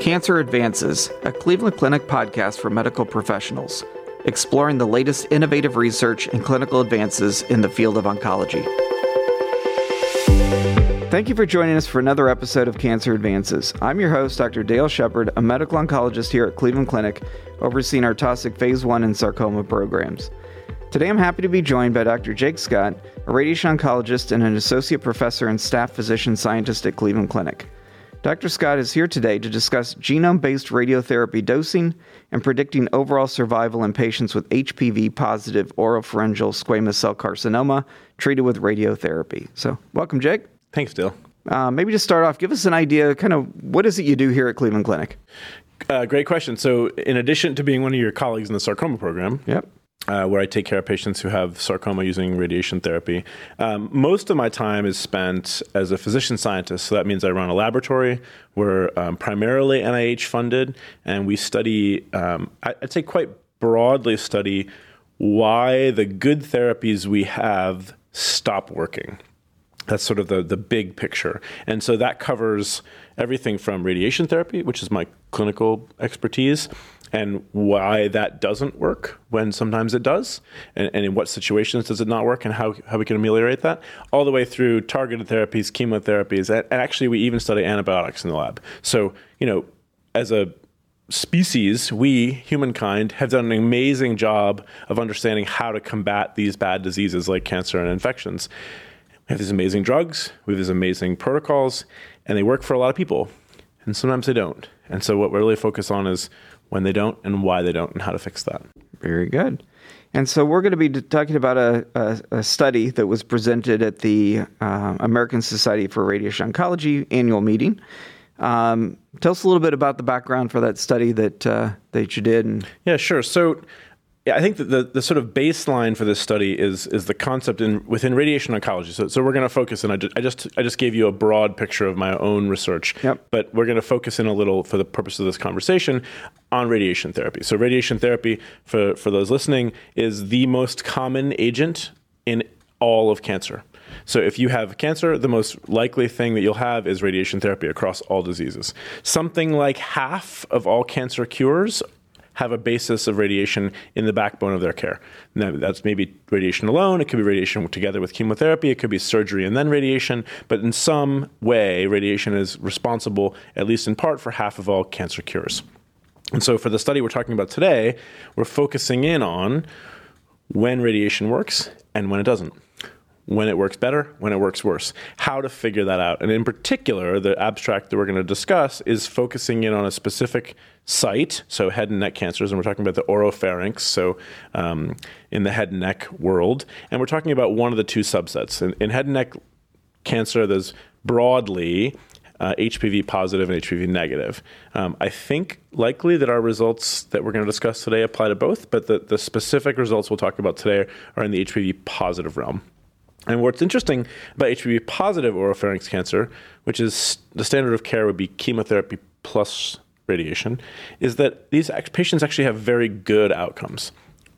Cancer Advances, a Cleveland Clinic podcast for medical professionals, exploring the latest innovative research and clinical advances in the field of oncology. Thank you for joining us for another episode of Cancer Advances. I'm your host, Dr. Dale Shepard, a medical oncologist here at Cleveland Clinic, overseeing our Taussig Phase 1 and sarcoma programs. Today I'm happy to be joined by Dr. Jake Scott, a radiation oncologist and an associate professor and staff physician scientist at Cleveland Clinic. Dr. Scott is here today to discuss genome based radiotherapy dosing and predicting overall survival in patients with HPV positive oropharyngeal squamous cell carcinoma treated with radiotherapy. So, welcome, Jake. Thanks, Dale. Uh, maybe to start off, give us an idea kind of what is it you do here at Cleveland Clinic? Uh, great question. So, in addition to being one of your colleagues in the sarcoma program, yep uh, where I take care of patients who have sarcoma using radiation therapy. Um, most of my time is spent as a physician scientist. So that means I run a laboratory. We're um, primarily NIH funded, and we study, um, I'd say quite broadly, study why the good therapies we have stop working. That's sort of the, the big picture. And so that covers everything from radiation therapy, which is my clinical expertise, and why that doesn't work when sometimes it does, and, and, in what situations does it not work, and how, how we can ameliorate that, all the way through targeted therapies, chemotherapies, and, actually we even study antibiotics in the lab. So, you know, as a species, we, humankind, have done an amazing job of understanding how to combat these bad diseases like cancer and infections. We have these amazing drugs, we have these amazing protocols, and they work for a lot of people. And sometimes they don't. And so what we're really focus on is when they don't and why they don't and how to fix that. Very good. And so we're going to be talking about a, a, a study that was presented at the uh, American Society for Radiation Oncology annual meeting. Um, tell us a little bit about the background for that study that uh, that you did. And- yeah, sure. So yeah, I think that the, the sort of baseline for this study is is the concept in within radiation oncology. So, so we're going to focus, and I just, I just I just gave you a broad picture of my own research. Yep. But we're going to focus in a little for the purpose of this conversation on radiation therapy. So radiation therapy, for for those listening, is the most common agent in all of cancer. So if you have cancer, the most likely thing that you'll have is radiation therapy across all diseases. Something like half of all cancer cures have a basis of radiation in the backbone of their care. Now, that's maybe radiation alone, it could be radiation together with chemotherapy, it could be surgery and then radiation, but in some way, radiation is responsible, at least in part, for half of all cancer cures. And so, for the study we're talking about today, we're focusing in on when radiation works and when it doesn't when it works better, when it works worse, how to figure that out. And in particular, the abstract that we're going to discuss is focusing in on a specific site, so head and neck cancers, and we're talking about the oropharynx, so um, in the head and neck world. And we're talking about one of the two subsets. In, in head and neck cancer, there's broadly uh, HPV positive and HPV negative. Um, I think likely that our results that we're going to discuss today apply to both, but the, the specific results we'll talk about today are in the HPV positive realm. And what's interesting about HPV positive oropharynx cancer, which is the standard of care would be chemotherapy plus radiation, is that these patients actually have very good outcomes,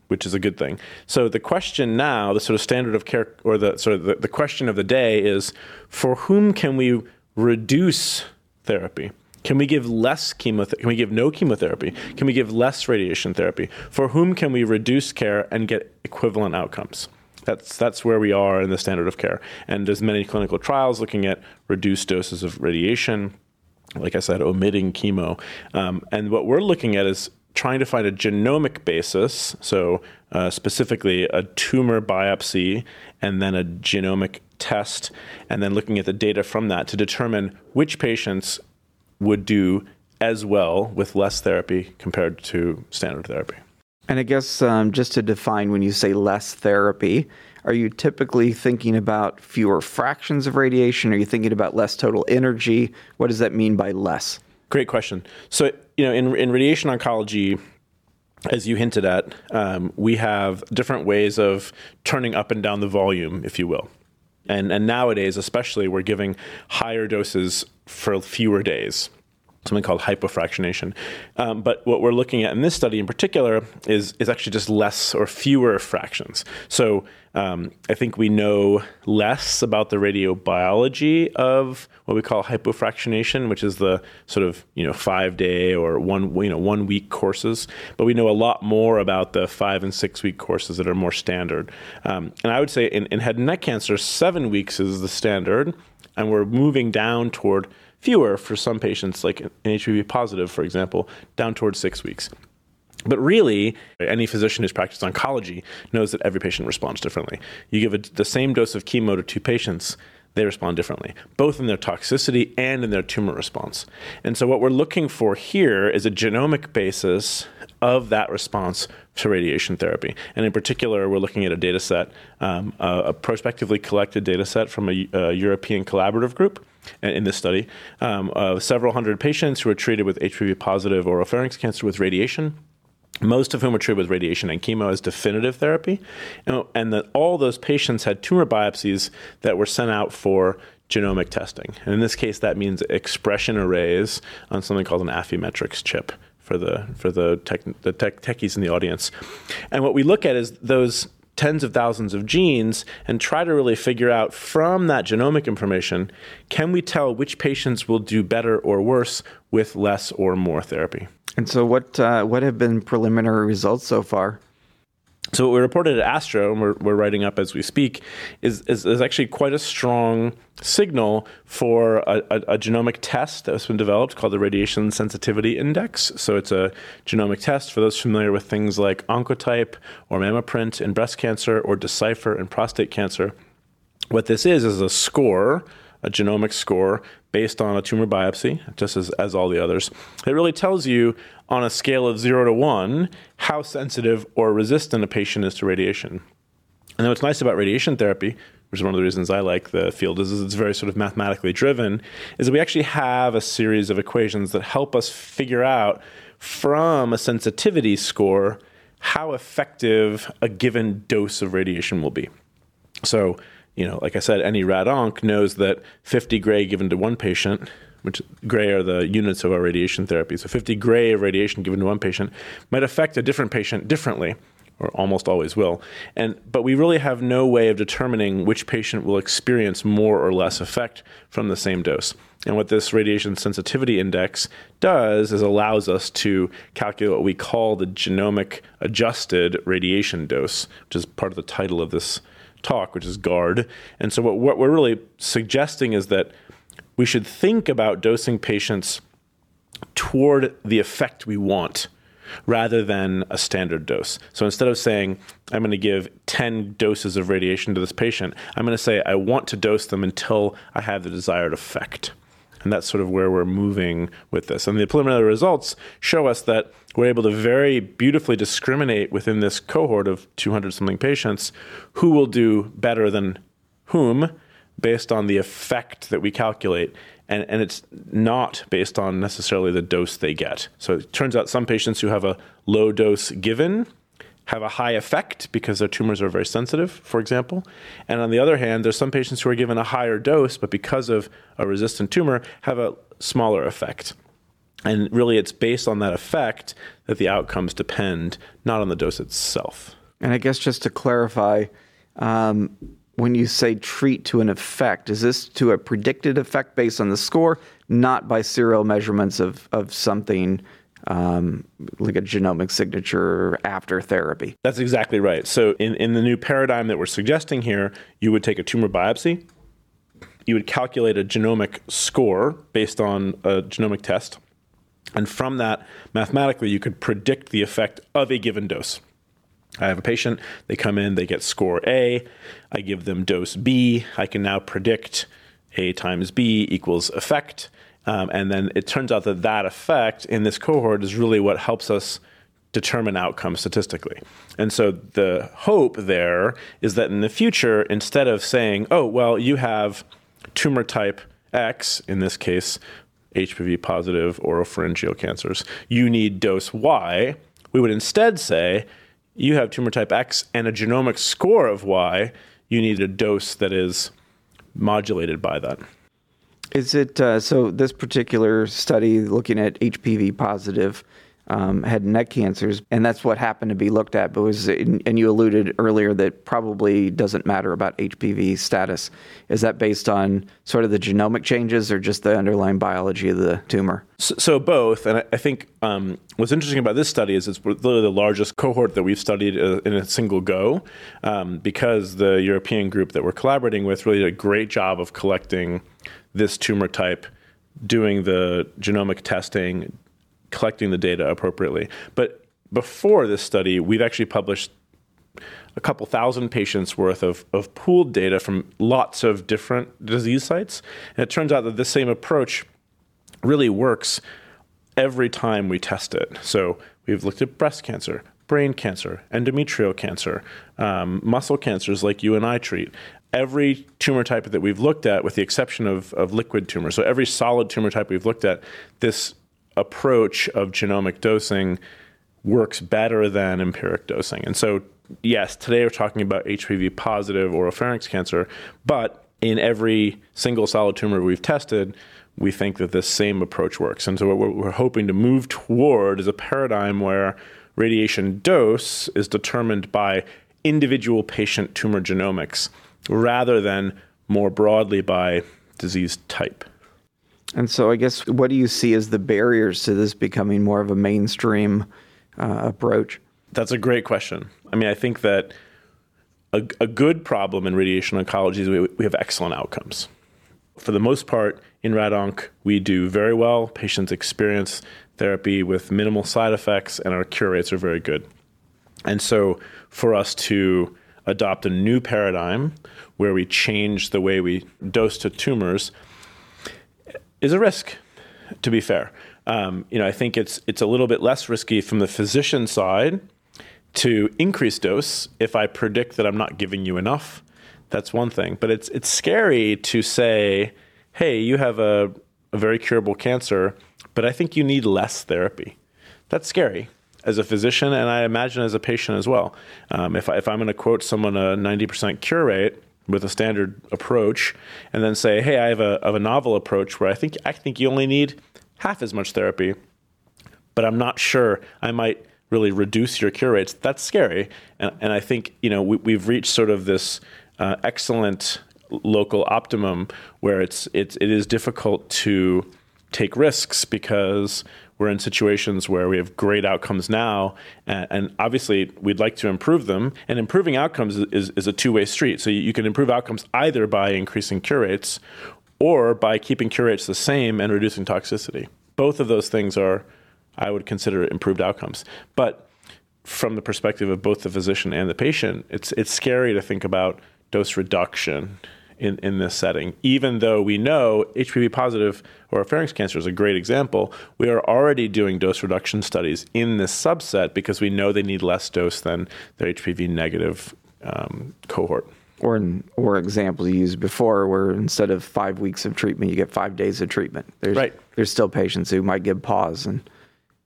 which is a good thing. So the question now, the sort of standard of care, or the sort of the, the question of the day is, for whom can we reduce therapy? Can we give less chemotherapy? Can we give no chemotherapy? Can we give less radiation therapy? For whom can we reduce care and get equivalent outcomes? That's that's where we are in the standard of care. And there's many clinical trials looking at reduced doses of radiation, like I said, omitting chemo. Um, and what we're looking at is trying to find a genomic basis, so uh, specifically a tumor biopsy and then a genomic test, and then looking at the data from that to determine which patients would do as well with less therapy compared to standard therapy. And I guess um, just to define when you say less therapy, are you typically thinking about fewer fractions of radiation? Are you thinking about less total energy? What does that mean by less? Great question. So, you know, in, in radiation oncology, as you hinted at, um, we have different ways of turning up and down the volume, if you will. And, and nowadays, especially, we're giving higher doses for fewer days. Something called hypofractionation. Um, but what we're looking at in this study in particular is, is actually just less or fewer fractions. So um, I think we know less about the radiobiology of what we call hypofractionation, which is the sort of you know five day or one you know one week courses. But we know a lot more about the five and six week courses that are more standard. Um, and I would say in, in head and neck cancer, seven weeks is the standard, and we're moving down toward fewer for some patients, like an HPV positive, for example, down towards six weeks. But really, any physician who's practiced oncology knows that every patient responds differently. You give a, the same dose of chemo to two patients, they respond differently, both in their toxicity and in their tumor response. And so, what we're looking for here is a genomic basis of that response to radiation therapy. And in particular, we're looking at a data set, um, a, a, prospectively collected data set from a, a European collaborative group in this study um, of several hundred patients who were treated with HPV positive oropharynx cancer with radiation most of whom were treated with radiation and chemo as definitive therapy, and that all those patients had tumor biopsies that were sent out for genomic testing. And in this case, that means expression arrays on something called an Affymetrix chip for the for the tech, the tech, techies in the audience. And what we look at is those tens of thousands of genes and try to really figure out from that genomic information can we tell which patients will do better or worse with less or more therapy. And so, what uh, what have been preliminary results so far? So, what we reported at Astro, and we're, we're writing up as we speak, is, is, is actually quite a strong signal for a, a, a, genomic test that has been developed called the Radiation Sensitivity Index. So, it's a genomic test for those familiar with things like Oncotype or MammaPrint in breast cancer or Decipher in prostate cancer. What this is, is a score a genomic score based on a tumor biopsy, just as, as all the others. It really tells you on a scale of zero to one how sensitive or resistant a patient is to radiation. And what's nice about radiation therapy, which is one of the reasons I like the field, is, it's very sort of mathematically driven, is that we actually have a series of equations that help us figure out from a sensitivity score how effective a given dose of radiation will be. So you know, like I said, any rad onc knows that 50 gray given to one patient, which gray are the units of our radiation therapy. So 50 gray of radiation given to one patient might affect a different patient differently, or almost always will. And but we really have no way of determining which patient will experience more or less effect from the same dose. And what this radiation sensitivity index does is allows us to calculate what we call the genomic adjusted radiation dose, which is part of the title of this talk, which is GARD. And so, what, what we're really suggesting is that we should think about dosing patients toward the effect we want rather than a standard dose. So instead of saying, I'm going to give 10 doses of radiation to this patient, I'm going to say, I want to dose them until I have the desired effect. And that's sort of where we're moving with this. And the preliminary results show us that we're able to very beautifully discriminate within this cohort of 200 something patients who will do better than whom based on the effect that we calculate. And, and it's not based on necessarily the dose they get. So it turns out some patients who have a low dose given have a high effect because their tumors are very sensitive, for example. And on the other hand, there's some patients who are given a higher dose, but because of a resistant tumor, have a smaller effect. And really, it's based on that effect that the outcomes depend, not on the dose itself. And I guess just to clarify, um, when you say treat to an effect, is this to a predicted effect based on the score, not by serial measurements of, of something um, like a genomic signature after therapy. That's exactly right. So, in, in the new paradigm that we're suggesting here, you would take a tumor biopsy, you would calculate a genomic score based on a genomic test, and from that, mathematically, you could predict the effect of a given dose. I have a patient, they come in, they get score A, I give them dose B, I can now predict A times B equals effect um, and then it turns out that that effect in this cohort is really what helps us determine outcomes statistically. And so the hope there is that in the future, instead of saying, oh, well, you have tumor type X, in this case, HPV positive oropharyngeal cancers, you need dose Y, we would instead say, you have tumor type X and a genomic score of Y, you need a dose that is modulated by that. Is it uh, so? This particular study looking at HPV positive um, head and neck cancers, and that's what happened to be looked at. But was and you alluded earlier that probably doesn't matter about HPV status. Is that based on sort of the genomic changes or just the underlying biology of the tumor? So, so both, and I, I think um, what's interesting about this study is it's literally the largest cohort that we've studied uh, in a single go, um, because the European group that we're collaborating with really did a great job of collecting this tumor type doing the genomic testing, collecting the data appropriately. But before this study, we've actually published a couple thousand patients worth of, of pooled data from lots of different disease sites. And it turns out that this same approach really works every time we test it. So we've looked at breast cancer, brain cancer, endometrial cancer, um, muscle cancers like you and I treat. Every tumor type that we've looked at, with the exception of, of liquid tumors, so every solid tumor type we've looked at, this approach of genomic dosing works better than empiric dosing. And so, yes, today we're talking about HPV positive or oropharynx cancer, but in every single solid tumor we've tested, we think that this same approach works. And so, what we're hoping to move toward is a paradigm where radiation dose is determined by individual patient tumor genomics rather than more broadly by disease type. And so, I guess, what do you see as the barriers to this becoming more of a mainstream uh, approach? That's a great question. I mean, I think that a, a good problem in radiation oncology is we, we have excellent outcomes. For the most part, in RadOnc, we do very well. Patients experience therapy with minimal side effects, and our cure rates are very good. And so, for us to adopt a new paradigm where we change the way we dose to tumors is a risk, to be fair. Um, you know, I think it's it's a little bit less risky from the physician side to increase dose if I predict that I'm not giving you enough. That's one thing, but it's it's scary to say, "Hey, you have a, a very curable cancer, but I think you need less therapy." That's scary as a physician, and I imagine as a patient as well. Um, if I, if I'm going to quote someone a 90% cure rate, with a standard approach and then say, hey, I have a, have a novel approach where I think I think you only need half as much therapy, but I'm not sure I might really reduce your cure rates. That's scary, and, and I think you know we, have reached sort of this uh, excellent local optimum where it's it's it is difficult to take risks because we're in situations where we have great outcomes now, and, and obviously we'd like to improve them. And improving outcomes is, is a two way street. So you, you can improve outcomes either by increasing cure rates or by keeping cure rates the same and reducing toxicity. Both of those things are, I would consider, improved outcomes. But from the perspective of both the physician and the patient, it's it's scary to think about dose reduction in, in this setting. Even though we know HPV positive oropharynx cancer is a great example, we are already doing dose reduction studies in this subset because we know they need less dose than their HPV negative um, cohort. Or, in, or examples you used before, where instead of five weeks of treatment, you get five days of treatment. There's, right. There's still patients who might give pause and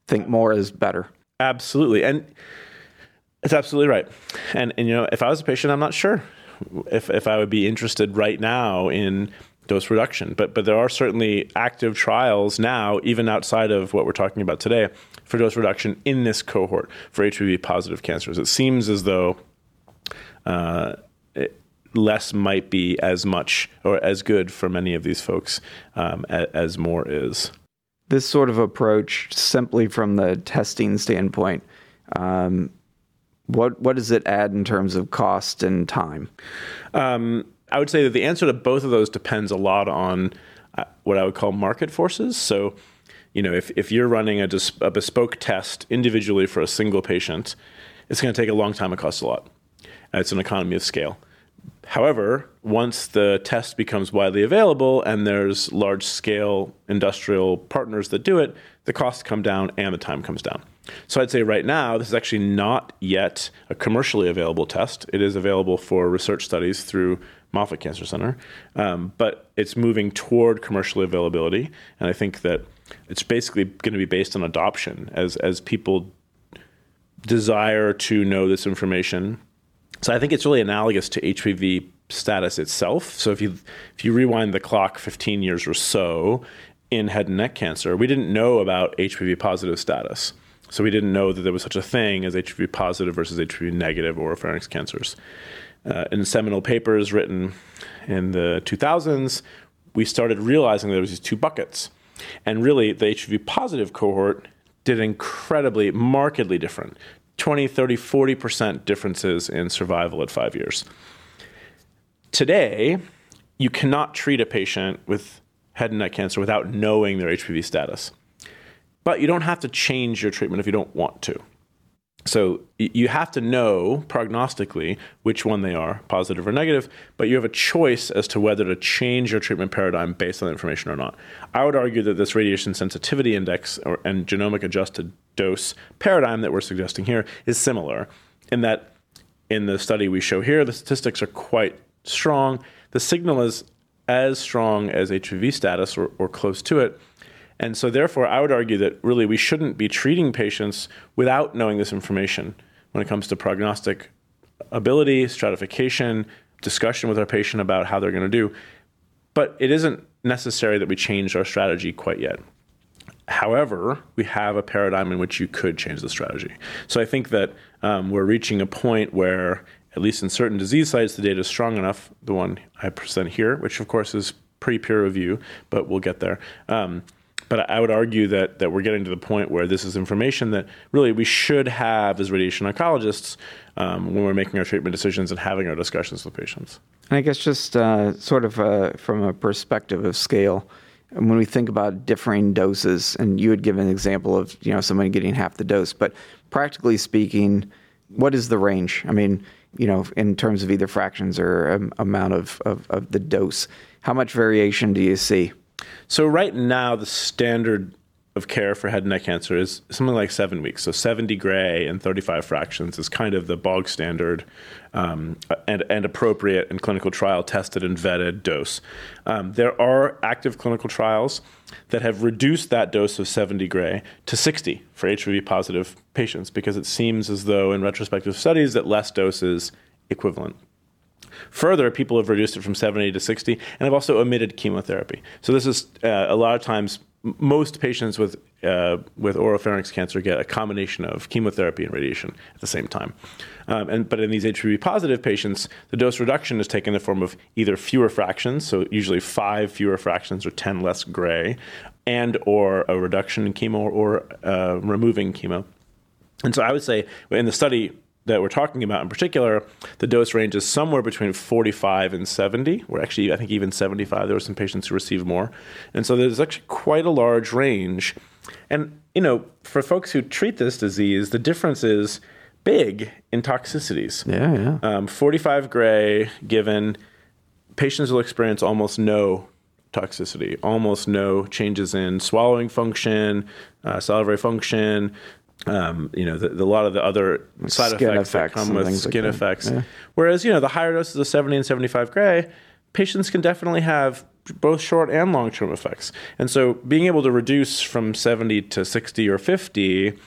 think more is better. Absolutely, and it's absolutely right. And and you know, if I was a patient, I'm not sure if if I would be interested right now in dose reduction. But but there are certainly active trials now, even outside of what we're talking about today, for dose reduction in this cohort for HPV positive cancers. It seems as though uh, less might be as much or as good for many of these folks um, as, as more is. This sort of approach, simply from the testing standpoint, um, what what does it add in terms of cost and time? Um, I would say that the answer to both of those depends a lot on uh, what I would call market forces. So, you know, if, if you're running a, dis- a bespoke test individually for a single patient, it's going to take a long time. It costs a lot. it's an economy of scale. However, once the test becomes widely available and there's large scale industrial partners that do it, the costs come down and the time comes down. So I'd say right now, this is actually not yet a commercially available test. It is available for research studies through Moffitt Cancer Center, um, but it's moving toward commercial availability. And I think that it's basically going to be based on adoption as as people desire to know this information. So I think it's really analogous to HPV status itself. So if you if you rewind the clock 15 years or so in head and neck cancer, we didn't know about HPV positive status. So we didn't know that there was such a thing as HPV positive versus HPV negative oropharynx cancers. Uh, in seminal papers written in the 2000s, we started realizing there was these two buckets. And really, the HPV positive cohort did incredibly, markedly different 20, 30, 40% differences in survival at five years. Today, you cannot treat a patient with head and neck cancer without knowing their HPV status. But you don't have to change your treatment if you don't want to. So you have to know prognostically which one they are, positive or negative, but you have a choice as to whether to change your treatment paradigm based on the information or not. I would argue that this radiation sensitivity index or, and genomic adjusted dose paradigm that we're suggesting here is similar in that in the study we show here, the statistics are quite strong. The signal is as strong as HPV status or, or close to it and so, therefore, I would argue that really we shouldn't be treating patients without knowing this information when it comes to prognostic ability, stratification, discussion with our patient about how they're going to do. But it isn't necessary that we change our strategy quite yet. However, we have a paradigm in which you could change the strategy. So I think that um, we're reaching a point where, at least in certain disease sites, the data is strong enough. The one I present here, which of course is pre peer review, but we'll get there. Um, but I would argue that that we're getting to the point where this is information that really we should have as radiation oncologists um, when we're making our treatment decisions and having our discussions with patients. And I guess just uh, sort of uh, from a perspective of scale, when we think about differing doses, and you had given an example of you know somebody getting half the dose, but practically speaking, what is the range? I mean, you know, in terms of either fractions or um, amount of, of, of the dose, how much variation do you see? So right now, the standard of care for head and neck cancer is something like seven weeks. So 70 gray and 35 fractions is kind of the bog standard um, and, and appropriate and clinical trial tested and vetted dose. Um, there are active clinical trials that have reduced that dose of 70 gray to 60 for HPV positive patients because it seems as though in retrospective studies that less dose is equivalent. Further, people have reduced it from 70 to 60 and have also omitted chemotherapy. So this is uh, a lot of times most patients with uh, with oropharynx cancer get a combination of chemotherapy and radiation at the same time. Um, and but in these HPV positive patients, the dose reduction is taken in the form of either fewer fractions, so usually five fewer fractions or ten less gray, and or a reduction in chemo or uh, removing chemo. And so I would say in the study that we're talking about in particular, the dose range is somewhere between 45 and 70. We're actually, I think, even 75. There were some patients who received more. And so there's actually quite a large range. And, you know, for folks who treat this disease, the difference is big in toxicities. Yeah, yeah. Um, 45 gray given, patients will experience almost no toxicity, almost no changes in swallowing function, uh, salivary function, um, you know, the, the, a lot of the other side effects, effects that come with skin like effects. Yeah. Whereas, you know, the higher doses of 70 and 75 gray, patients can definitely have both short and long term effects. And so being able to reduce from 70 to 60 or 50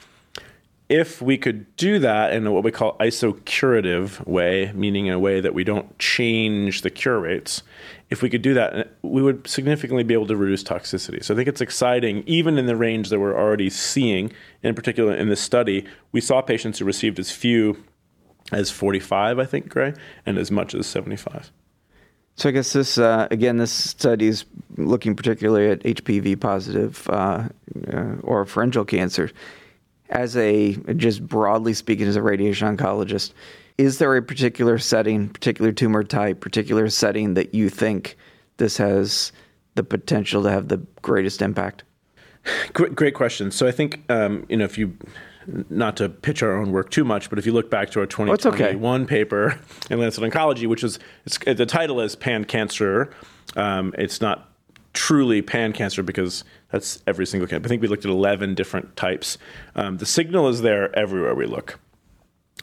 if we could do that in what we call isocurative way, meaning in a way that we don't change the cure rates, if we could do that, we would significantly be able to reduce toxicity. So I think it's exciting, even in the range that we're already seeing. In particular, in this study, we saw patients who received as few as 45, I think, Gray, and as much as 75. So I guess this uh, again, this study is looking particularly at HPV positive uh, uh, oropharyngeal cancer as a just broadly speaking as a radiation oncologist is there a particular setting particular tumor type particular setting that you think this has the potential to have the greatest impact great, great question so i think um, you know if you not to pitch our own work too much, but if you look back to our 2021 okay. paper in Lancet Oncology, which is the title is Pan Cancer, um, it's not truly pan cancer because that's every single cancer. I think we looked at 11 different types. Um, the signal is there everywhere we look.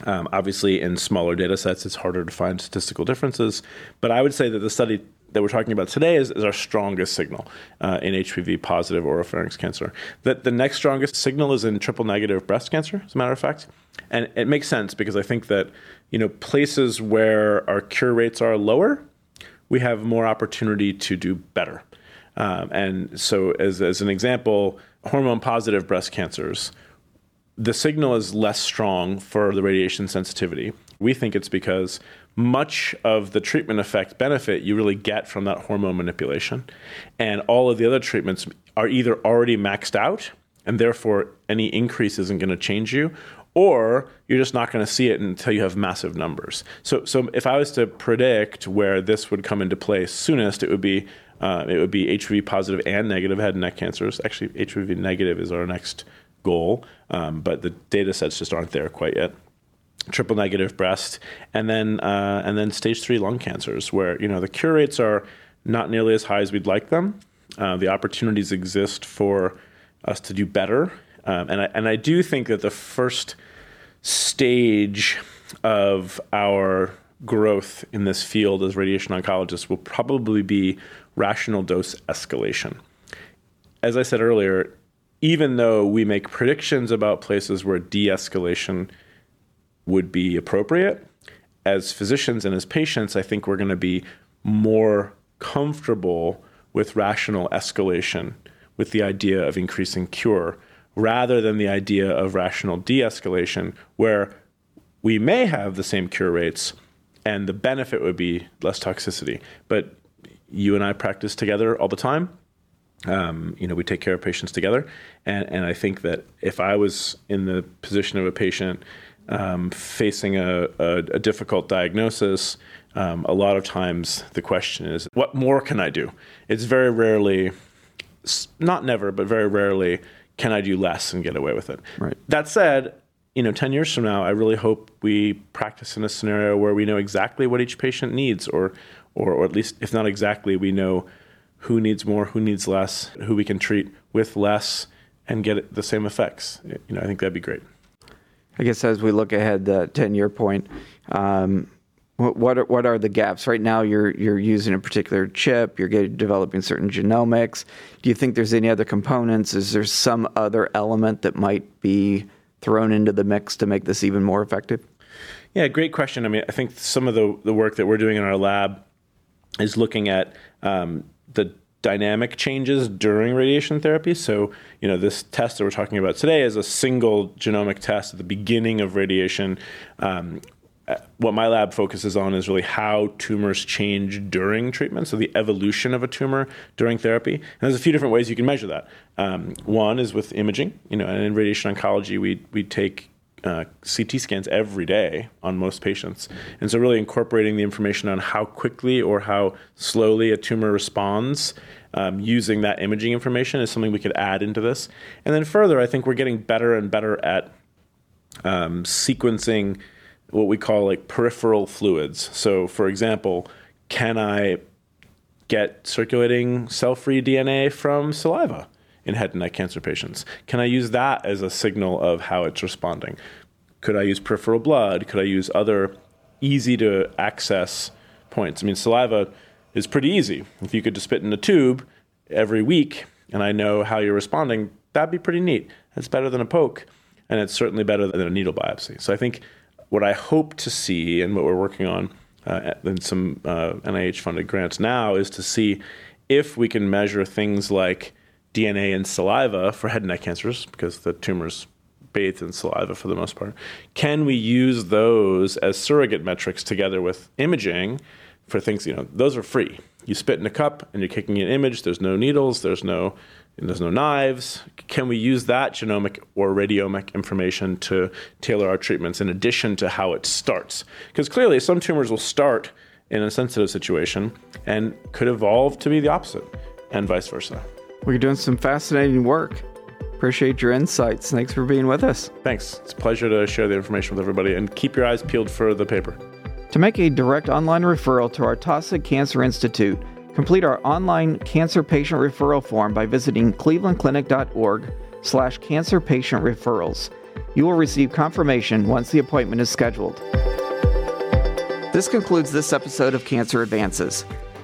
Um, obviously, in smaller data sets, it's harder to find statistical differences. But I would say that the study that we're talking about today is, is our strongest signal uh, in HPV positive oropharynx cancer. That the next strongest signal is in triple negative breast cancer, as a matter of fact. And it makes sense because I think that you know places where our cure rates are lower, we have more opportunity to do better. Um, and so, as, as an example, hormone positive breast cancers, the signal is less strong for the radiation sensitivity. We think it's because much of the treatment effect benefit you really get from that hormone manipulation. And all of the other treatments are either already maxed out, and therefore any increase isn't going to change you, or you're just not going to see it until you have massive numbers. So, so if I was to predict where this would come into play soonest, it would be uh, it would be HPV positive and negative head and neck cancers. Actually, HPV negative is our next goal, um, but the data sets just aren't there quite yet triple negative breast, and then uh, and then stage three lung cancers, where you know the cure rates are not nearly as high as we'd like them. Uh, the opportunities exist for us to do better, um, and I, and I do think that the first stage of our growth in this field as radiation oncologists will probably be rational dose escalation. As I said earlier, even though we make predictions about places where de escalation would be appropriate. As physicians and as patients, I think we're going to be more comfortable with rational escalation, with the idea of increasing cure, rather than the idea of rational de escalation, where we may have the same cure rates and the benefit would be less toxicity. But you and I practice together all the time. Um, you know, we take care of patients together. And, and I think that if I was in the position of a patient um, facing a, a, a, difficult diagnosis, um, a lot of times the question is, what more can I do? It's very rarely, not never, but very rarely, can I do less and get away with it? Right. That said, you know, 10 years from now, I really hope we practice in a scenario where we know exactly what each patient needs, or, or, or at least, if not exactly, we know who needs more, who needs less, who we can treat with less and get the same effects. You know, I think that'd be great. I guess as we look ahead, the ten-year point, um, what what are, what are the gaps right now? You're you're using a particular chip. You're getting, developing certain genomics. Do you think there's any other components? Is there some other element that might be thrown into the mix to make this even more effective? Yeah, great question. I mean, I think some of the the work that we're doing in our lab is looking at um, the dynamic changes during radiation therapy. So, you know, this test that we're talking about today is a single genomic test at the beginning of radiation. Um, uh, what my lab focuses on is really how tumors change during treatment, so the evolution of a tumor during therapy. And there's a few different ways you can measure that. Um, one is with imaging, you know, and in radiation oncology, we we take uh, CT scans every day on most patients. And so, really incorporating the information on how quickly or how slowly a tumor responds um, using that imaging information is something we could add into this. And then, further, I think we're getting better and better at um, sequencing what we call like peripheral fluids. So, for example, can I get circulating cell free DNA from saliva? In head and neck cancer patients? Can I use that as a signal of how it's responding? Could I use peripheral blood? Could I use other easy to access points? I mean, saliva is pretty easy. If you could just spit in a tube every week and I know how you're responding, that'd be pretty neat. It's better than a poke, and it's certainly better than a needle biopsy. So I think what I hope to see and what we're working on uh, in some uh, NIH funded grants now is to see if we can measure things like DNA in saliva for head and neck cancers because the tumors bathe in saliva for the most part. Can we use those as surrogate metrics together with imaging for things, you know, those are free. You spit in a cup and you're kicking an image, there's no needles, there's no there's no knives. Can we use that genomic or radiomic information to tailor our treatments in addition to how it starts? Because clearly some tumors will start in a sensitive situation and could evolve to be the opposite and vice versa. Well, you're doing some fascinating work. Appreciate your insights. Thanks for being with us. Thanks. It's a pleasure to share the information with everybody and keep your eyes peeled for the paper. To make a direct online referral to our Taussig Cancer Institute, complete our online cancer patient referral form by visiting clevelandclinic.org slash cancer patient referrals. You will receive confirmation once the appointment is scheduled. This concludes this episode of Cancer Advances.